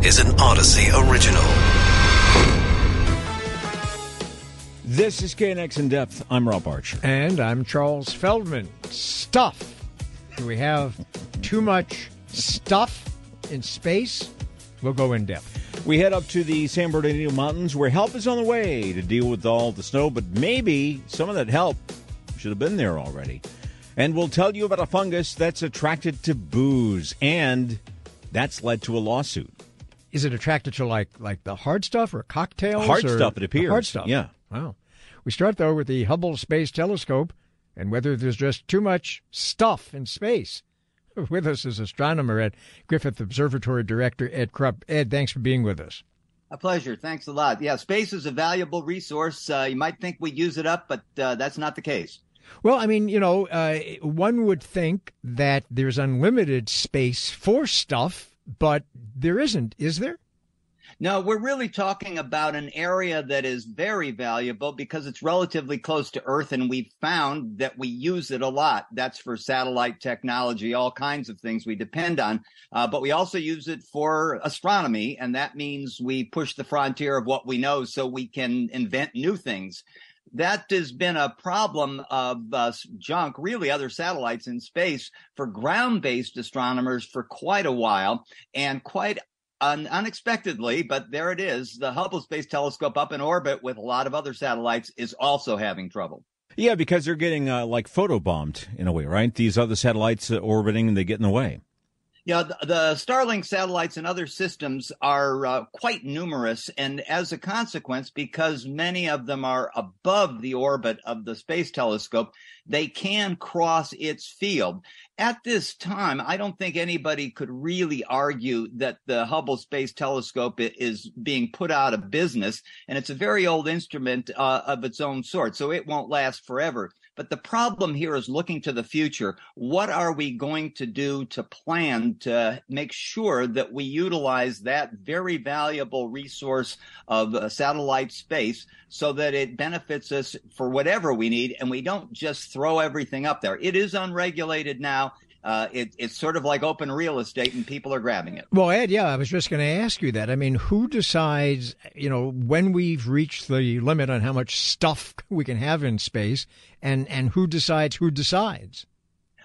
This is an Audacy original. This is KNX in depth. I'm Rob Arch. And I'm Charles Feldman. Stuff. Do we have too much stuff in space? We'll go in depth. We head up to the San Bernardino Mountains where help is on the way to deal with all the snow, but maybe some of that help should have been there already. And we'll tell you about a fungus that's attracted to booze, and that's led to a lawsuit. Is it attracted to like like the hard stuff or cocktails? Hard or stuff, it appears. Hard stuff. Yeah. Wow. We start though with the Hubble Space Telescope and whether there's just too much stuff in space. With us is astronomer at Griffith Observatory Director Ed Krupp. Ed, thanks for being with us. A pleasure. Thanks a lot. Yeah, space is a valuable resource. Uh, you might think we use it up, but uh, that's not the case. Well, I mean, you know, uh, one would think that there's unlimited space for stuff, but there isn't, is there? No, we're really talking about an area that is very valuable because it's relatively close to Earth, and we've found that we use it a lot. That's for satellite technology, all kinds of things we depend on. Uh, but we also use it for astronomy, and that means we push the frontier of what we know so we can invent new things that has been a problem of uh, junk, really other satellites in space for ground based astronomers for quite a while. And quite un- unexpectedly, but there it is, the Hubble Space Telescope up in orbit with a lot of other satellites is also having trouble. Yeah, because they're getting uh, like photobombed in a way, right? These other satellites uh, orbiting and they get in the way. Yeah, the, the Starlink satellites and other systems are uh, quite numerous, and as a consequence, because many of them are above the orbit of the Space Telescope, they can cross its field. At this time, I don't think anybody could really argue that the Hubble Space Telescope is being put out of business, and it's a very old instrument uh, of its own sort, so it won't last forever. But the problem here is looking to the future. What are we going to do to plan to make sure that we utilize that very valuable resource of uh, satellite space so that it benefits us for whatever we need and we don't just throw everything up there? It is unregulated now. Uh, it, it's sort of like open real estate and people are grabbing it. Well, Ed, yeah, I was just going to ask you that. I mean, who decides, you know, when we've reached the limit on how much stuff we can have in space and, and who decides who decides?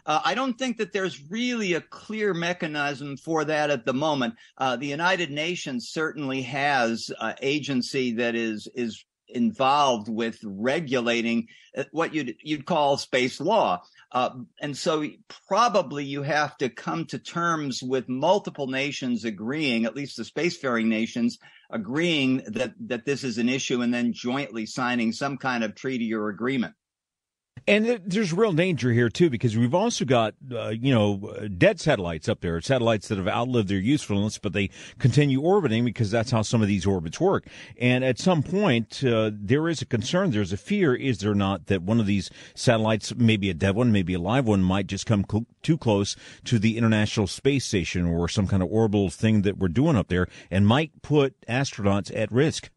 Uh, I don't think that there's really a clear mechanism for that at the moment. Uh, the United Nations certainly has uh, agency that is is involved with regulating uh, what you'd you'd call space law. Uh, and so probably you have to come to terms with multiple nations agreeing, at least the spacefaring nations agreeing that, that this is an issue and then jointly signing some kind of treaty or agreement. And there's real danger here too, because we've also got, uh, you know, dead satellites up there, satellites that have outlived their usefulness, but they continue orbiting because that's how some of these orbits work. And at some point, uh, there is a concern, there's a fear, is there not, that one of these satellites, maybe a dead one, maybe a live one, might just come cl- too close to the International Space Station or some kind of orbital thing that we're doing up there and might put astronauts at risk.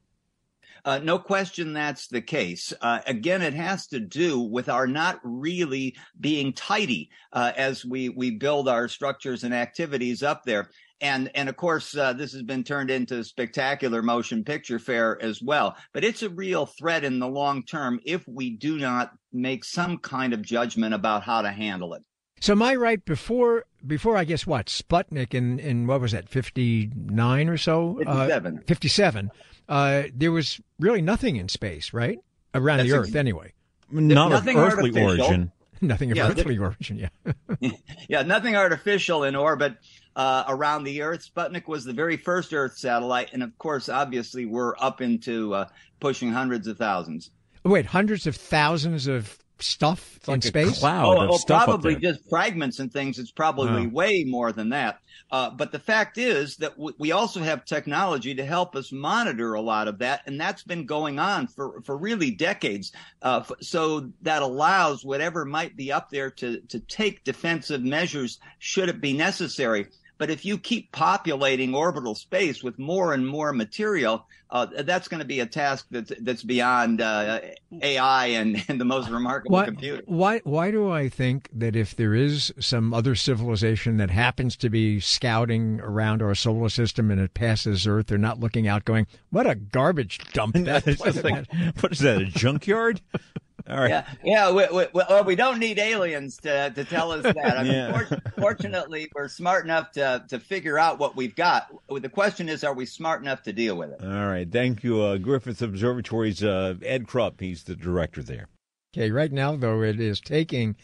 Uh, no question that's the case. Uh, again, it has to do with our not really being tidy uh, as we we build our structures and activities up there. And and of course, uh, this has been turned into spectacular motion picture fare as well. But it's a real threat in the long term if we do not make some kind of judgment about how to handle it. So am I right before before I guess what Sputnik in in what was that fifty nine or so fifty seven uh, fifty seven uh, there was really nothing in space, right? Around That's the Earth, anyway. Not of earthly artificial. origin. Nothing of Yeah, earthly origin, yeah. yeah, nothing artificial in orbit uh, around the Earth. Sputnik was the very first Earth satellite, and of course, obviously, we're up into uh, pushing hundreds of thousands. Wait, hundreds of thousands of stuff It's in like a space? cloud oh, of oh, stuff up probably there. just fragments and things. It's probably Oh. way more than that. Uh, but the fact is that w- we also have technology to help us monitor a lot of that, and that's been going on for for really decades. Uh, f- so that allows whatever might be up there to to take defensive measures should it be necessary. But if you keep populating orbital space with more and more material, uh, that's going to be a task that's that's beyond uh, AI and, and the most remarkable why, computer. Why why do I think that if there is some other civilization that happens to be scouting around our solar system and it passes Earth, they're not looking out, going, "What a garbage dump!" That like, what is that? A junkyard? All right. Yeah, yeah. We, we, well, we don't need aliens to to tell us that. I mean, yeah. for, fortunately, we're smart enough to to figure out what we've got. The question is, are we smart enough to deal with it? All right. Thank you, uh, Griffith Observatory's uh, Ed Krupp. He's the director there. Okay. Right now, though, it is taking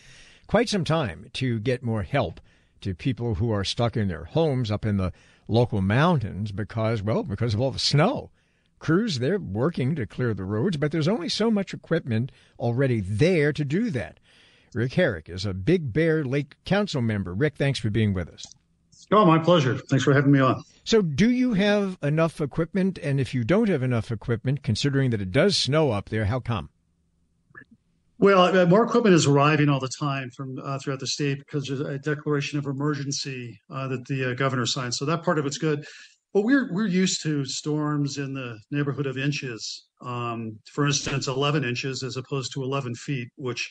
quite some time to get more help to people who are stuck in their homes up in the local mountains because, well, because of all the snow crews, they're working to clear the roads, but there's only so much equipment already there to do that. Rick Herrick is a Big Bear Lake Council member. Rick, thanks for being with us. Oh, my pleasure. Thanks for having me on. So, do you have enough equipment? And if you don't have enough equipment, considering that it does snow up there, how come? Well, uh, more equipment is arriving all the time from uh, throughout the state because there's a declaration of emergency uh, that the uh, governor signed. So that part of it's good. Well, we're we're used to storms in the neighborhood of inches. Um, for instance, 11 inches as opposed to 11 feet, which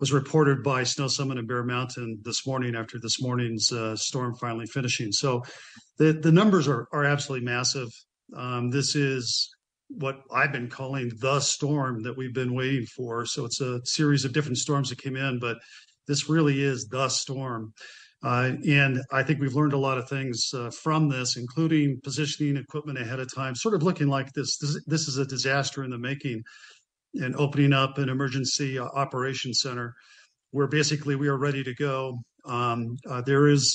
was reported by Snow Summit and Bear Mountain this morning after this morning's uh, storm finally finishing. So, the the numbers are are absolutely massive. Um, this is what I've been calling the storm that we've been waiting for. So it's a series of different storms that came in, but this really is the storm. Uh, and I think we've learned a lot of things uh, from this, including positioning equipment ahead of time, sort of looking like this. Is a disaster in the making, and opening up an emergency uh, operations center where basically we are ready to go. Um, there is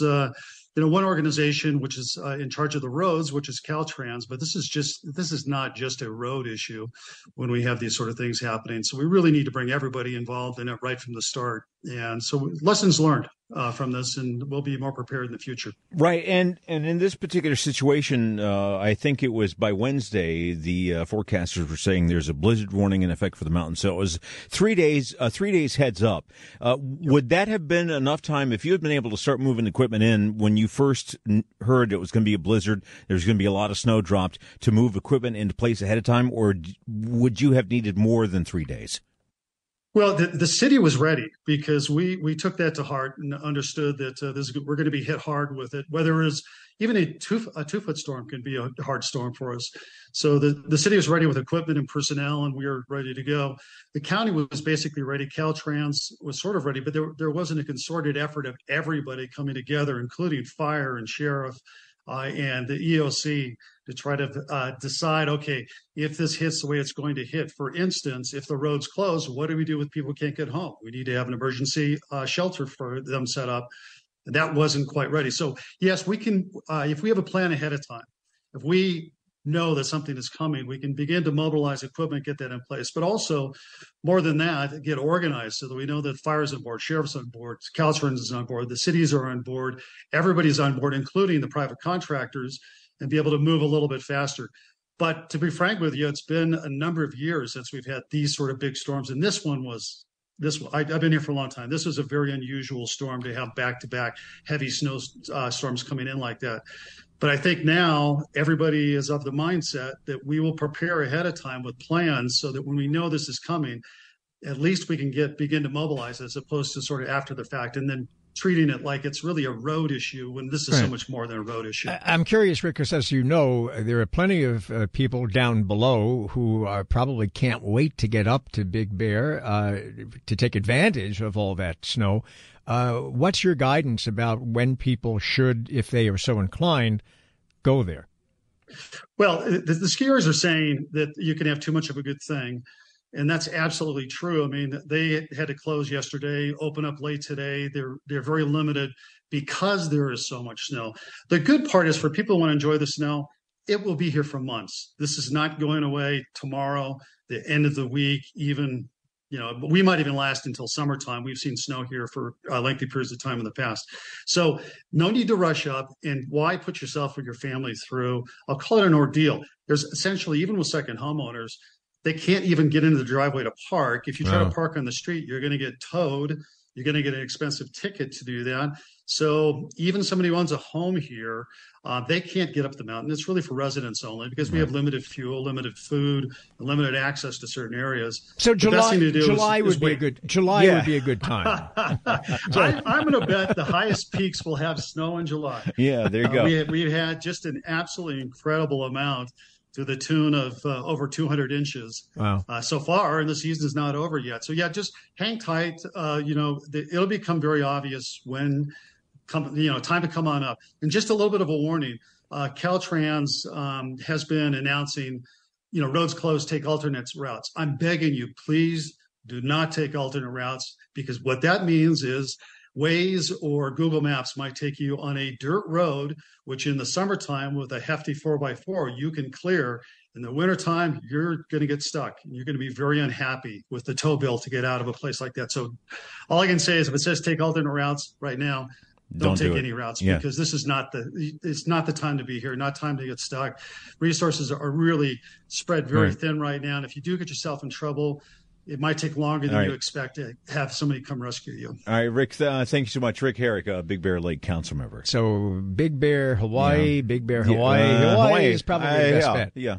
you know one organization which is in charge of the roads which is caltrans but this is just this is not just a road issue when we have these sort of things happening so we really need to bring everybody involved in it right from the start and so lessons learned uh, from this, and we'll be more prepared in the future. Right, and and in this particular situation, uh, I think it was by Wednesday the uh, forecasters were saying there's a blizzard warning in effect for the mountain. So it was three days, uh, three days heads up. Uh, would that have been enough time if you had been able to start moving equipment in when you first heard it was going to be a blizzard? There's going to be a lot of snow dropped to move equipment into place ahead of time, or would you have needed more than three days? Well, the, the city was ready because we we took that to heart and understood that uh, this we're going to be hit hard with it. Whether it's even a two a two foot storm can be a hard storm for us. So the the city was ready with equipment and personnel, and we were ready to go. The county was basically ready. Caltrans was sort of ready, but there there wasn't a concerted effort of everybody coming together, including fire and sheriff uh, and the EOC to try to uh, decide, okay, if this hits the way it's going to hit. For instance, if the road's close, what do we do with people who can't get home? We need to have an emergency uh, shelter for them set up. That wasn't quite ready. So yes, we can. Uh, if we have a plan ahead of time, if we know that something is coming, we can begin to mobilize equipment, get that in place. But also, more than that, get organized so that we know that fire's on board, sheriff's on board, Caltrans is on board, the cities are on board, everybody's on board, including the private contractors, and be able to move a little bit faster. But to be frank with you, it's been a number of years since we've had these sort of big storms, and this one was this I, have been here for a long time. This was a very unusual storm to have back to back heavy snow uh, storms coming in like that. But I think now everybody is of the mindset that we will prepare ahead of time with plans so that when we know this is coming, at least we can get begin to mobilize as opposed to sort of after the fact and then treating it like it's really a road issue when this is right. so much more than a road issue. I'm curious, Rick, because as you know, there are plenty of uh, people down below who uh, probably can't wait to get up to Big Bear uh, to take advantage of all that snow. Uh, what's your guidance about when people should, if they are so inclined, go there? Well, the, the skiers are saying that you can have too much of a good thing. And that's absolutely true. I mean, they had to close yesterday, open up late today. They're they're very limited because there is so much snow. The good part is for people who want to enjoy the snow, it will be here for months. This is not going away tomorrow, the end of the week, even you know, we might even last until summertime. We've seen snow here for uh, lengthy periods of time in the past. So no need to rush up. And why put yourself or your family through, I'll call it an ordeal. There's essentially, even with second homeowners, they can't even get into the driveway to park. If you try to park on the street, you're going to get towed you're going to get an expensive ticket to do that. So even somebody who owns a home here, uh, they can't get up the mountain. It's really for residents only because we have limited fuel, limited food, limited access to certain areas. So July, July is, would is be wait. a good July yeah. would be a good time. I, am going to bet the highest peaks will have snow in July. Yeah, there you uh, go. We, we've had just an absolutely incredible amount to the tune of uh, over 200 inches wow. uh, so far, and the season is not over yet. So yeah, just hang tight. Uh, you know, the, it'll become very obvious when come, you know, time to come on up. And just a little bit of a warning: uh, Caltrans um, has been announcing, you know, roads closed, take alternate routes. I'm begging you, please do not take alternate routes because what that means is Waze or Google Maps might take you on a dirt road, which in the summertime with a hefty 4x4 you can clear. In the wintertime, you're going to get stuck. You're going to be very unhappy with the tow bill to get out of a place like that. So, all I can say is if it says take alternate routes right now, don't, don't take do any routes yeah. because this is not the it's not the time to be here not time to get stuck resources are really spread very right. thin right now and if you do get yourself in trouble it might take longer than right. you expect to have somebody come rescue you. All right, Rick. Uh, thank you so much, Rick Herrick, uh, Big Bear Lake Council member. So Big Bear, Hawaii, yeah. Big Bear, Hawaii. Yeah, uh, Hawaii, Hawaii is probably the best yeah, bet. Yeah.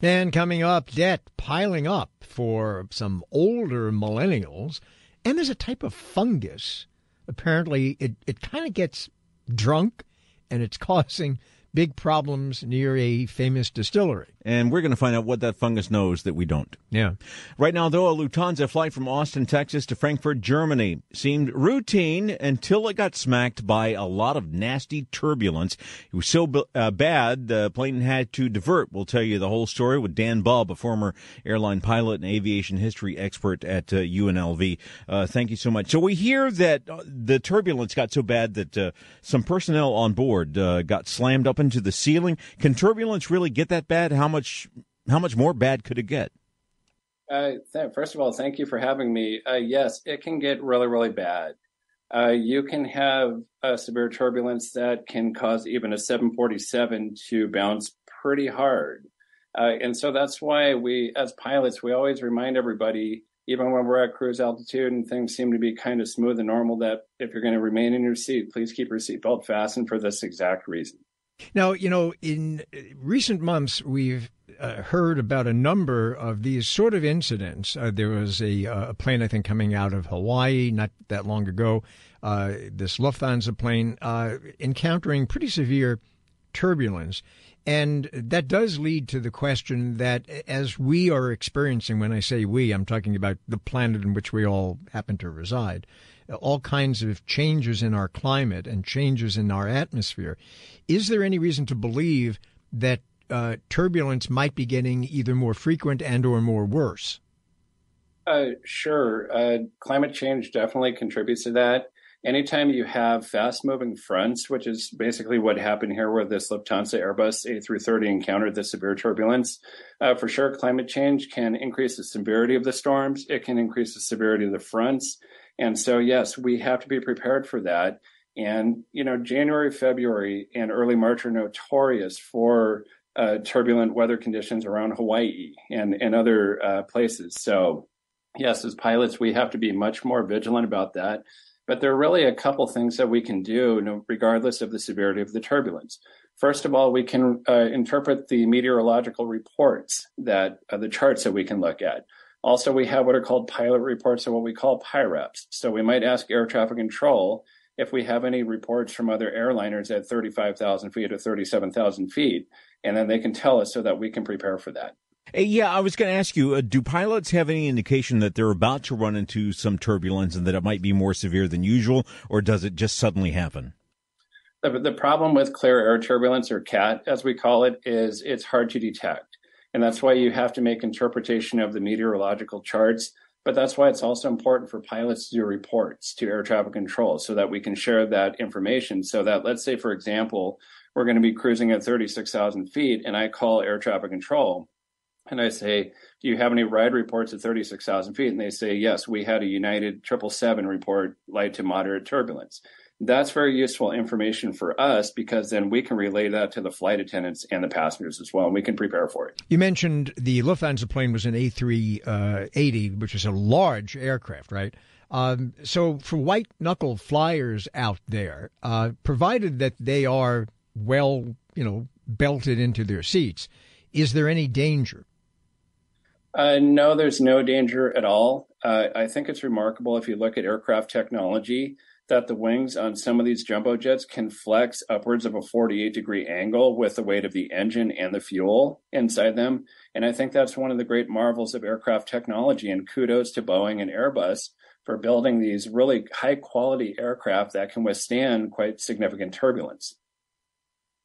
And coming up, debt piling up for some older millennials. And there's a type of fungus. Apparently, it, it kind of gets drunk and it's causing big problems near a famous distillery. And we're going to find out what that fungus knows that we don't. Yeah. Right now, though, a Lufthansa flight from Austin, Texas to Frankfurt, Germany seemed routine until it got smacked by a lot of nasty turbulence. It was so uh, bad, the plane had to divert. We'll tell you the whole story with Dan Bubb, a former airline pilot and aviation history expert at uh, UNLV. Uh, thank you so much. So we hear that uh, the turbulence got so bad that uh, some personnel on board uh, got slammed up into the ceiling. Can turbulence really get that bad? How much how much more bad could it get? Uh, th- first of all, thank you for having me. Uh, yes, it can get really, really bad. Uh, you can have severe turbulence that can cause even a 747 to bounce pretty hard. Uh, and so that's why we, as pilots, we always remind everybody, even when we're at cruise altitude and things seem to be kind of smooth and normal, that if you're going to remain in your seat, please keep your seatbelt fastened for this exact reason. Now, you know, in recent months, we've uh, heard about a number of these sort of incidents. Uh, there was a, uh, plane, I think, coming out of Hawaii not that long ago. Uh, this Lufthansa plane uh, encountering pretty severe turbulence. And that does lead to the question that as we are experiencing, when I say we, I'm talking about the planet in which we all happen to reside, all kinds of changes in our climate and changes in our atmosphere. Is there any reason to believe that uh, turbulence might be getting either more frequent and or more worse? Uh, sure. Uh, climate change definitely contributes to that. Anytime you have fast moving fronts, which is basically what happened here where this Lufthansa Airbus A330 encountered the severe turbulence, uh, for sure, climate change can increase the severity of the storms. It can increase the severity of the fronts. And so, yes, we have to be prepared for that. And, you know, January, February, and early March are notorious for uh, turbulent weather conditions around Hawaii and, and other uh, places. So, yes, as pilots, we have to be much more vigilant about that. But there are really a couple things that we can do, regardless of the severity of the turbulence. First of all, we can uh, interpret the meteorological reports that uh, the charts that we can look at. Also, we have what are called pilot reports or what we call PIREPs. So we might ask air traffic control if we have any reports from other airliners at 35,000 feet or 37,000 feet, and then they can tell us so that we can prepare for that. Yeah, I was going to ask you, uh, do pilots have any indication that they're about to run into some turbulence and that it might be more severe than usual, or does it just suddenly happen? The, the problem with clear air turbulence, or CAT as we call it, is it's hard to detect. And that's why you have to make interpretation of the meteorological charts. But that's why it's also important for pilots to do reports to air traffic control so that we can share that information. So that, let's say, for example, we're going to be cruising at 36,000 feet, and I call air traffic control and I say, Do you have any ride reports at 36,000 feet? And they say, Yes, we had a United 777 report light to moderate turbulence. that's very useful information for us because then we can relay that to the flight attendants and the passengers as well, and we can prepare for it. You mentioned the Lufthansa plane was an A380, uh, which is a large aircraft, right? Um, so for white knuckle flyers out there, uh, provided that they are well, you know, belted into their seats, is there any danger? Uh, no, there's no danger at all. Uh, I think it's remarkable if you look at aircraft technology that the wings on some of these jumbo jets can flex upwards of a 48 degree angle with the weight of the engine and the fuel inside them. And I think that's one of the great marvels of aircraft technology. And kudos to Boeing and Airbus for building these really high quality aircraft that can withstand quite significant turbulence.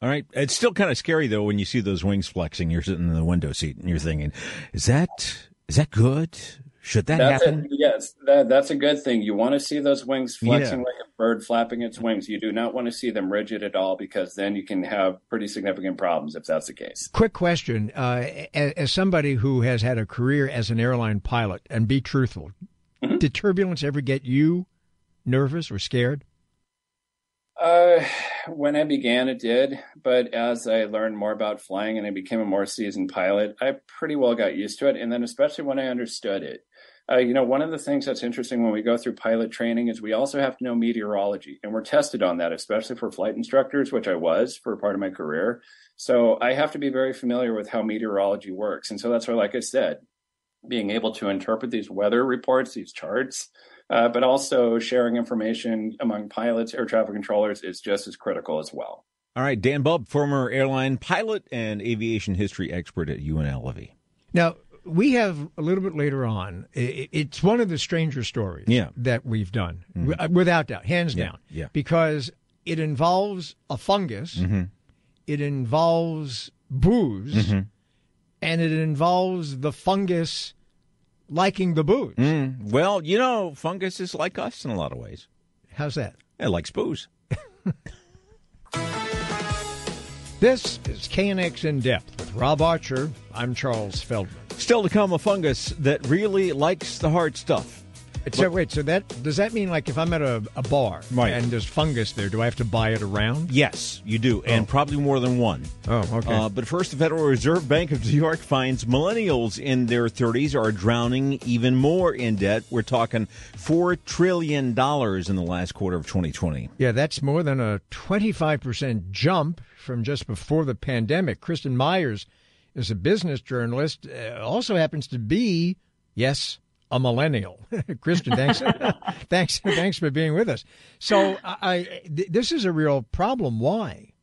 All right. It's still kind of scary though when you see those wings flexing. You're sitting in the window seat and you're thinking, is that is that good? Should that that's happen? A, yes, that, that's a good thing. You want to see those wings flexing yeah. like a bird flapping its wings. You do not want to see them rigid at all because then you can have pretty significant problems if that's the case. Quick question. Uh, as, as, somebody who has had a career as an airline pilot, and be truthful, mm-hmm. did turbulence ever get you nervous or scared? Uh, when I began, it did. But as I learned more about flying and I became a more seasoned pilot, I pretty well got used to it. And then, especially when I understood it, uh, you know, one of the things that's interesting when we go through pilot training is we also have to know meteorology, and we're tested on that, especially for flight instructors, which I was for part of my career. So I have to be very familiar with how meteorology works. And so that's why, like I said, being able to interpret these weather reports, these charts, uh, but also sharing information among pilots, air traffic controllers is just as critical as well. All right, Dan Bubb, former airline pilot and aviation history expert at UNLV. Now, we have a little bit later on. It's one of the stranger stories yeah. that we've done, mm-hmm. without doubt, hands yeah. down. Yeah. Because it involves a fungus, mm-hmm. it involves booze, mm-hmm. and it involves the fungus liking the booze. Mm. Well, you know, fungus is like us in a lot of ways. How's that? It likes booze. This is KNX In Depth with Rob Archer. I'm Charles Feldman. Still to come, a fungus that really likes the hard stuff. So wait, so that does that mean like if I'm at a, a bar right. and there's fungus there, do I have to buy it around? Yes, you do, oh. and probably more than one. Oh, okay. Uh, but first, the Federal Reserve Bank of New York finds millennials in their 30s are drowning even more in debt. We're talking four trillion dollars in the last quarter of 2020. Yeah, that's more than a 25 percent jump from just before the pandemic. Kristin Myers is a business journalist, uh, also happens to be yes a millennial. Kristin, thanks, thanks, thanks for being with us. So, I, th- this is a real problem. Why?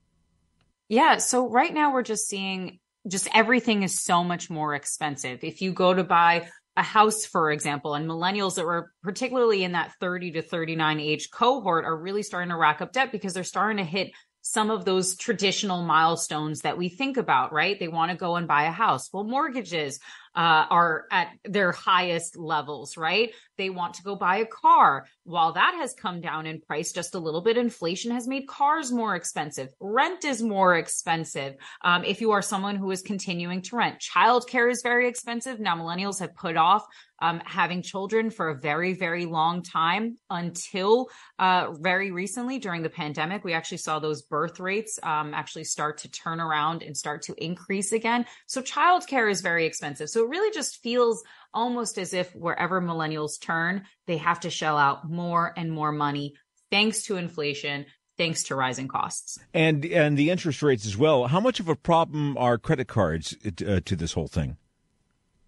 Yeah. So right now we're just seeing just everything is so much more expensive. If you go to buy a house, for example, and millennials that were particularly in that 30 to 39 age cohort are really starting to rack up debt because they're starting to hit some of those traditional milestones that we think about, right? They want to go and buy a house. Well, mortgages uh, are at their highest levels, right? They want to go buy a car. While that has come down in price just a little bit, inflation has made cars more expensive. Rent is more expensive. Um, if you are someone who is continuing to rent, childcare is very expensive. Now, millennials have put off um, having children for a very, very long time until uh, very recently during the pandemic. We actually saw those birth rates um, actually start to turn around and start to increase again. So childcare is very expensive. So it really just feels almost as if wherever millennials turn, they have to shell out more and more money thanks to inflation, thanks to rising costs and and the interest rates as well. How much of a problem are credit cards uh, to this whole thing?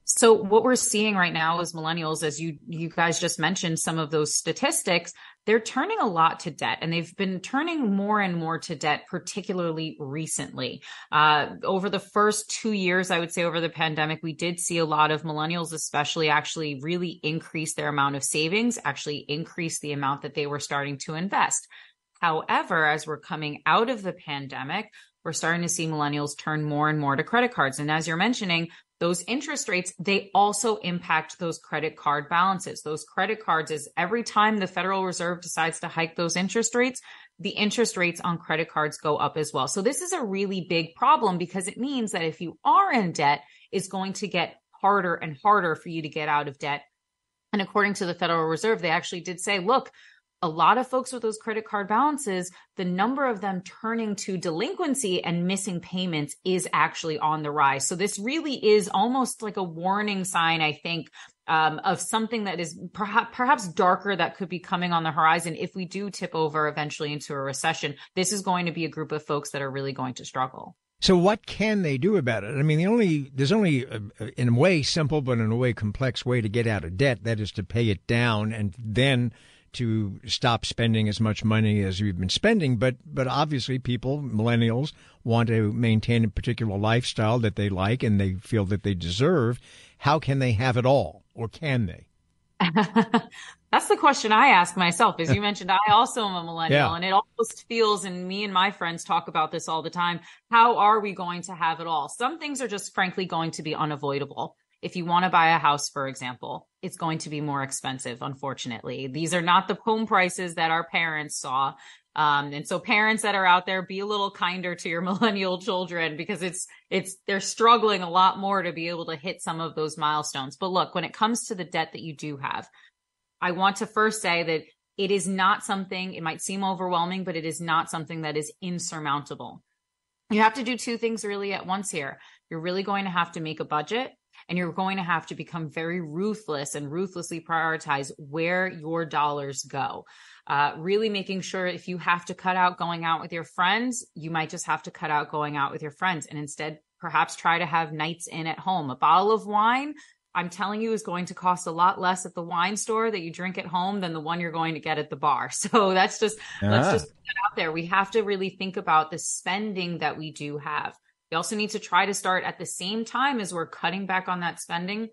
So what we're seeing right now is millennials, as you you guys just mentioned, some of those statistics, they're turning a lot to debt, and they've been turning more and more to debt, particularly recently. Uh, over the first two years, I would say over the pandemic, we did see a lot of millennials, especially, actually really increase their amount of savings, actually increase the amount that they were starting to invest. However, as we're coming out of the pandemic, we're starting to see millennials turn more and more to credit cards. And as you're mentioning, those interest rates, they also impact those credit card balances. Those credit cards is every time the Federal Reserve decides to hike those interest rates, the interest rates on credit cards go up as well. So this is a really big problem because it means that if you are in debt, it's going to get harder and harder for you to get out of debt. And according to the Federal Reserve, they actually did say, look, a lot of folks with those credit card balances, the number of them turning to delinquency and missing payments is actually on the rise. So this really is almost like a warning sign, I think, um, of something that is perhaps perhaps darker that could be coming on the horizon if we do tip over eventually into a recession. This is going to be a group of folks that are really going to struggle. So what can they do about it? I mean, the only there's only in a way simple but in a way complex way to get out of debt. That is to pay it down and then to stop spending as much money as we've been spending. But but obviously, people millennials want to maintain a particular lifestyle that they like and they feel that they deserve. How can they have it all, or can they? That's the question I ask myself. As you mentioned, I also am a millennial yeah. and it almost feels, and me and my friends talk about this all the time. How are we going to have it all? Some things are just frankly going to be unavoidable. If you want to buy a house, for example, it's going to be more expensive, unfortunately. These are not the home prices that our parents saw. Um, and so parents that are out there, be a little kinder to your millennial children because it's, it's, they're struggling a lot more to be able to hit some of those milestones. But look, when it comes to the debt that you do have, I want to first say that it is not something, it might seem overwhelming, but it is not something that is insurmountable. You have to do two things really at once here. You're really going to have to make a budget and you're going to have to become very ruthless and ruthlessly prioritize where your dollars go. Uh, really making sure if you have to cut out going out with your friends, you might just have to cut out going out with your friends and instead perhaps try to have nights in at home. A bottle of wine I'm telling you is going to cost a lot less at the wine store that you drink at home than the one you're going to get at the bar. So that's just, let's just put it out there. We have to really think about the spending that we do have. We also need to try to start at the same time as we're cutting back on that spending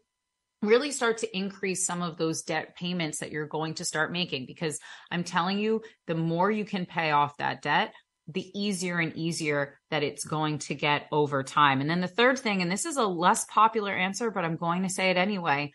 really start to increase some of those debt payments that you're going to start making because I'm telling you, the more you can pay off that debt, the easier and easier that it's going to get over time. And then the third thing, and this is a less popular answer, but I'm going to say it anyway,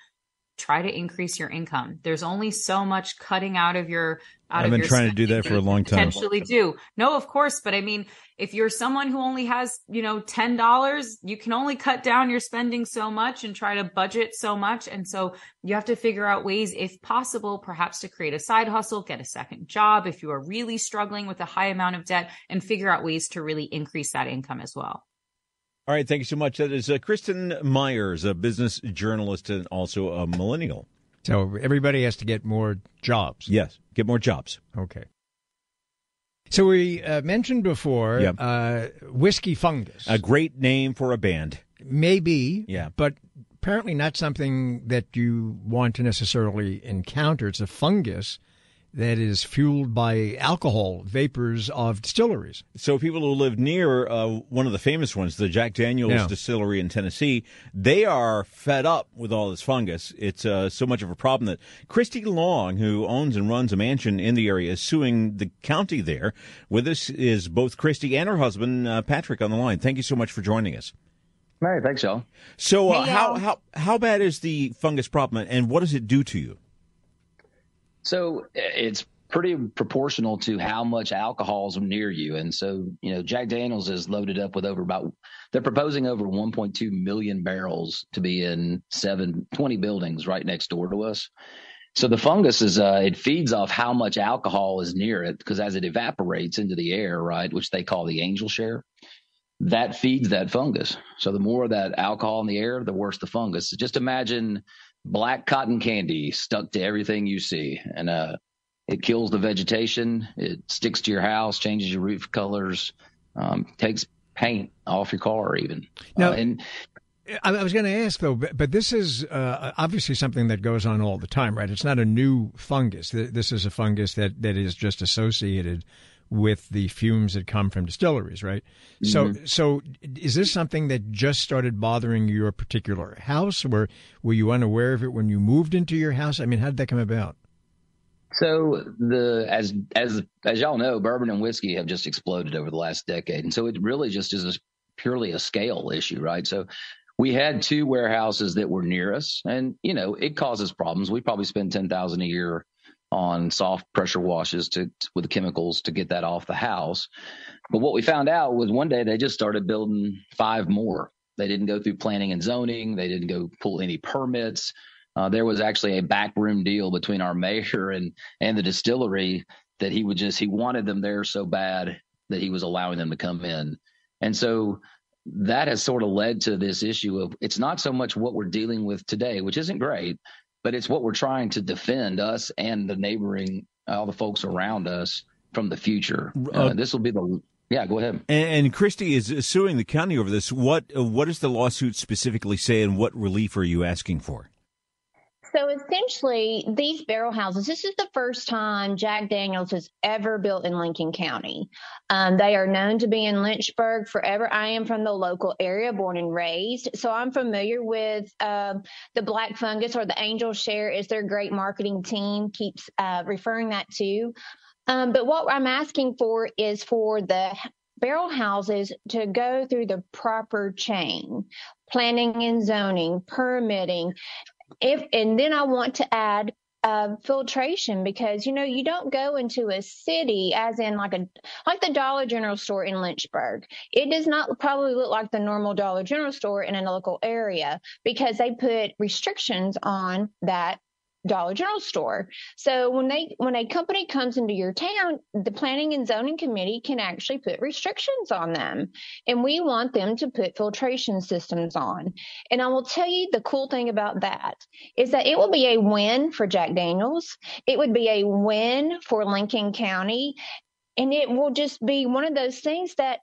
try to increase your income. There's only so much cutting out of your I've been trying to do that for a long time. Potentially do. No, of course, but I mean, if you're someone who only has, you know, $10, you can only cut down your spending so much and try to budget so much. And so you have to figure out ways, if possible, perhaps to create a side hustle, get a second job if you are really struggling with a high amount of debt and figure out ways to really increase that income as well. All right, thank you so much. That is uh, Kristin Myers, a business journalist and also a millennial. So everybody has to get more jobs. Yes, get more jobs. Okay. So we uh, mentioned before yep. uh, whiskey fungus. A great name for a band. Maybe. Yeah. But apparently not something that you want to necessarily encounter. It's a fungus that is fueled by alcohol vapors of distilleries. So people who live near uh, one of the famous ones, the Jack Daniels yeah. distillery in Tennessee, they are fed up with all this fungus. It's uh, so much of a problem that Christi Long, who owns and runs a mansion in the area, is suing the county there. With us is both Christi and her husband, uh, Patrick, on the line. Thank you so much for joining us. Hey, thanks, y'all. So, uh, hey, how, how, how bad is the fungus problem and what does it do to you? So it's pretty proportional to how much alcohol is near you. And so, you know, Jack Daniels is loaded up with over about, they're proposing over 1.2 million barrels to be in seven, 20 buildings right next door to us. So the fungus is, uh, it feeds off how much alcohol is near it because as it evaporates into the air, right, which they call the angel share, that feeds that fungus. So the more that alcohol in the air, the worse the fungus. So just imagine black cotton candy stuck to everything you see. And uh, it kills the vegetation. It sticks to your house, changes your roof colors, um, takes paint off your car, even. Now, uh, and I was going to ask though, but this is uh, obviously something that goes on all the time, right? It's not a new fungus. This is a fungus that, that is just associated with the fumes that come from distilleries, right? Mm-hmm. So, so is this something that just started bothering your particular house, or were you unaware of it when you moved into your house? I mean, how did that come about? So the as as as y'all know, bourbon and whiskey have just exploded over the last decade, and so it really just is a, purely a scale issue, right? So we had two warehouses that were near us, and you know it causes problems. We probably spend ten thousand a year on soft pressure washes to, with chemicals to get that off the house. But what we found out was one day they just started building five more. They didn't go through planning and zoning. They didn't go pull any permits. Uh, there was actually a backroom deal between our mayor and and the distillery that he would just he wanted them there so bad that he was allowing them to come in, and so that has sort of led to this issue of it's not so much what we're dealing with today, which isn't great, but it's what we're trying to defend us and the neighboring all the folks around us from the future. Uh, uh, this will be the yeah. Go ahead. And, and Christi is suing the county over this. What what does the lawsuit specifically say, and what relief are you asking for? So essentially, these barrel houses, this is the first time Jack Daniels has ever built in Lincoln County. Um, they are known to be in Lynchburg forever. I am from the local area, born and raised. So I'm familiar with uh, the Black Fungus or the Angel Share is their great marketing team keeps uh, referring that to. Um, but what I'm asking for is for the barrel houses to go through the proper chain planning and zoning, permitting, if and then I want to add uh, filtration because you know you don't go into a city as in like a like the Dollar General store in Lynchburg. It does not probably look like the normal Dollar General store in a local area because they put restrictions on that Dollar General store. So when they when a company comes into your town, the planning and zoning committee can actually put restrictions on them. And we want them to put filtration systems on. And I will tell you the cool thing about that is that it will be a win for Jack Daniels. It would be a win for Lincoln County. And it will just be one of those things that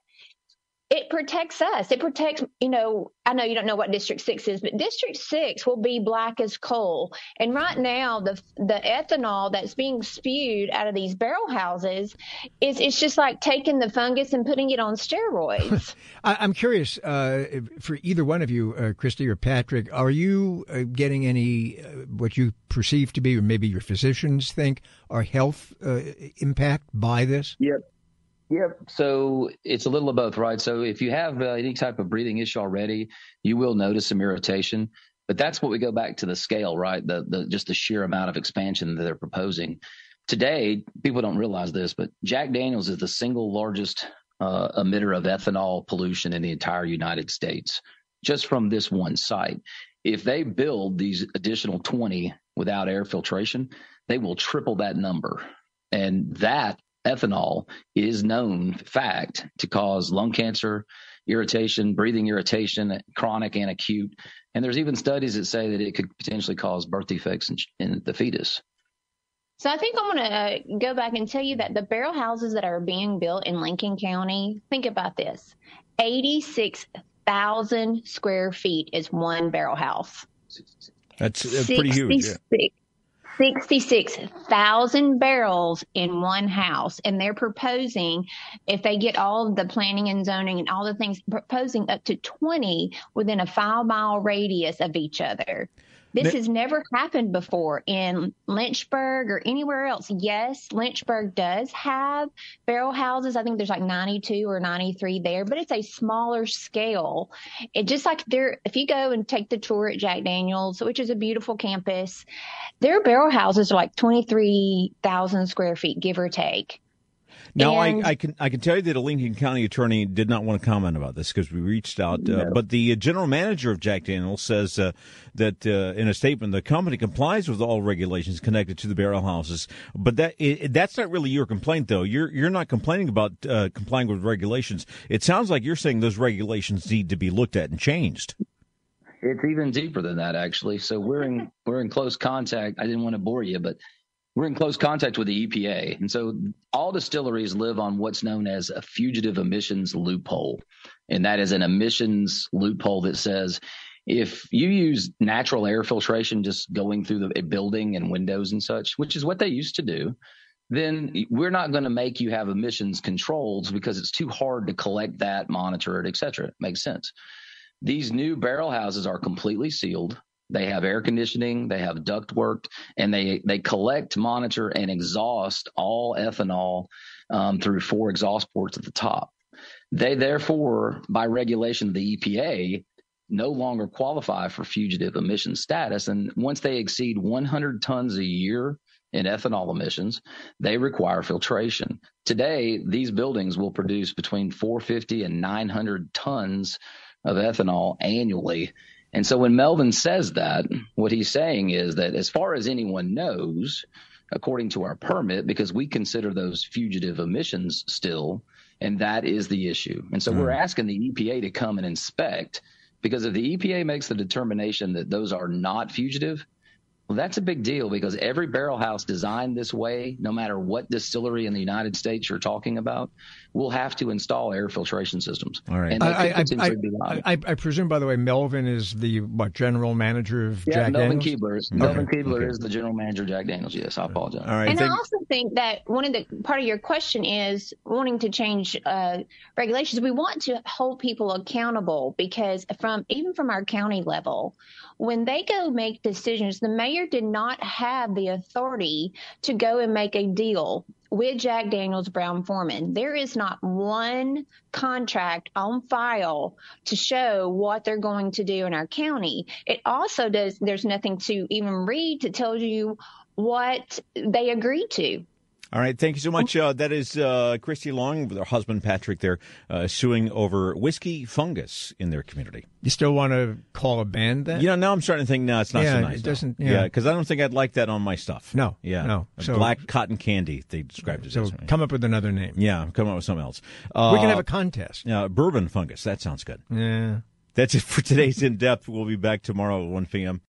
it protects us. It protects, you know, I know you don't know what District 6 is, but District 6 will be black as coal. And right now, the the ethanol that's being spewed out of these barrel houses is it's just like taking the fungus and putting it on steroids. I, am curious uh, for either one of you, uh, Christi or Patrick, are you uh, getting any uh, what you perceive to be, or maybe your physicians think, are health uh, impact by this? Yep. Yep. So it's a little of both, right? So if you have uh, any type of breathing issue already, you will notice some irritation. But that's what we go back to the scale, right? The the just the sheer amount of expansion that they're proposing. Today, people don't realize this, but Jack Daniels is the single largest uh, emitter of ethanol pollution in the entire United States, just from this one site. If they build these additional 20 without air filtration, they will triple that number. And that ethanol is known fact to cause lung cancer, irritation, breathing irritation, chronic and acute. And there's even studies that say that it could potentially cause birth defects in, in the fetus. So I think I'm going to uh, go back and tell you that the barrel houses that are being built in Lincoln County, think about this 86,000 square feet is one barrel house. That's uh, pretty huge. Yeah. 66,000 barrels in one house. And they're proposing, if they get all of the planning and zoning and all the things, proposing up to 20 within a five mile radius of each other. This has never happened before in Lynchburg or anywhere else. Yes, Lynchburg does have barrel houses. I think there's like 92 or 93 there, but it's a smaller scale. It just like there, if you go and take the tour at Jack Daniels, which is a beautiful campus, their barrel houses are like 23,000 square feet, give or take. Now, and, I, I, can I can tell you that a Lincoln County attorney did not want to comment about this because we reached out. Uh, but the general manager of Jack Daniels says uh, that uh, in a statement, the company complies with all regulations connected to the barrel houses. But that it, that's not really your complaint, though. You're you're not complaining about uh, complying with regulations. It sounds like you're saying those regulations need to be looked at and changed. It's even deeper than that, actually. So we're in we're in close contact. I didn't want to bore you, but we're in close contact with the EPA. And so all distilleries live on what's known as a fugitive emissions loophole. And that is an emissions loophole that says if you use natural air filtration just going through the building and windows and such, which is what they used to do, then we're not going to make you have emissions controls because it's too hard to collect that, monitor it, et cetera. It makes sense. These new barrel houses are completely sealed. They have air conditioning, they have duct work, and they they collect, monitor, and exhaust all ethanol um, through four exhaust ports at the top. They therefore, by regulation of the EPA, no longer qualify for fugitive emission status. And once they exceed 100 tons a year in ethanol emissions, they require filtration. Today, these buildings will produce between 450 and 900 tons of ethanol annually And so when Melvin says that, what he's saying is that as far as anyone knows, according to our permit, because we consider those fugitive emissions still, and that is the issue. And so mm. we're asking the EPA to come and inspect because if the EPA makes the determination that those are not fugitive, well, that's a big deal because every barrel house designed this way, no matter what distillery in the United States you're talking about, will have to install air filtration systems. All right. I, I, I, I, presume, by the way, Melvin is the what general manager of yeah, Jack Melvin Daniels? Keebler. Okay. Melvin Keebler okay. is the general manager of Jack Daniels. Yes, I apologize. All right. And I also think that one of the part of your question is wanting to change uh, regulations. We want to hold people accountable because from even from our county level, when they go make decisions, the mayor did not have the authority to go and make a deal with Jack Daniels Brown-Forman. There is not one contract on file to show what they're going to do in our county. It also does, there's nothing to even read to tell you what they agreed to. All right, thank you so much. Uh, that is uh, Christi Long with her husband Patrick. They're uh, suing over whiskey fungus in their community. You still want to call a band that? You know, now I'm starting to think, no, it's not yeah, so nice. It doesn't. Yeah, because yeah, I don't think I'd like that on my stuff. No. Yeah. No. So, black cotton candy. They described it so as. So come up with another name. Yeah, come up with something else. we can have a contest. Yeah, bourbon fungus. That sounds good. Yeah. That's it for today's in depth. We'll be back tomorrow at 1 p.m.